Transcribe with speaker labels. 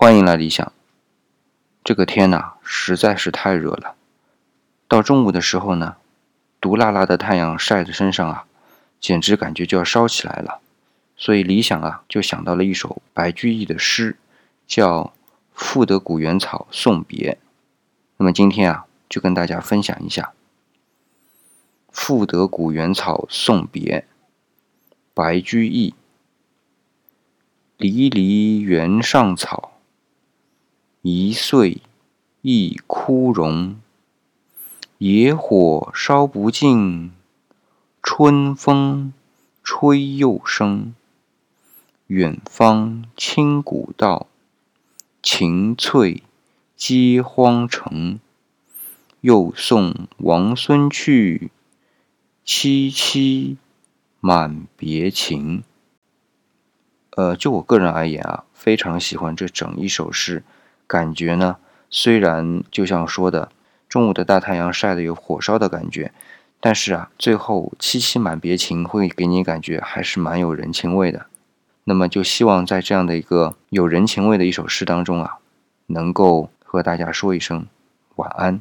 Speaker 1: 欢迎来理想。这个天呐，实在是太热了。到中午的时候呢，毒辣辣的太阳晒在身上啊，简直感觉就要烧起来了。所以理想啊，就想到了一首白居易的诗，叫《赋得古原草送别》。那么今天啊，就跟大家分享一下《赋得古原草送别》，白居易。离离原上草，一岁一枯荣。野火烧不尽，春风吹又生。远芳侵古道，晴翠接荒城。又送王孙去，萋萋满别情。呃，就我个人而言啊，非常喜欢这整一首诗。感觉呢，虽然就像说的，中午的大太阳晒得有火烧的感觉，但是啊，最后萋萋满别情会给你感觉还是蛮有人情味的。那么就希望在这样的一个有人情味的一首诗当中啊，能够和大家说一声晚安。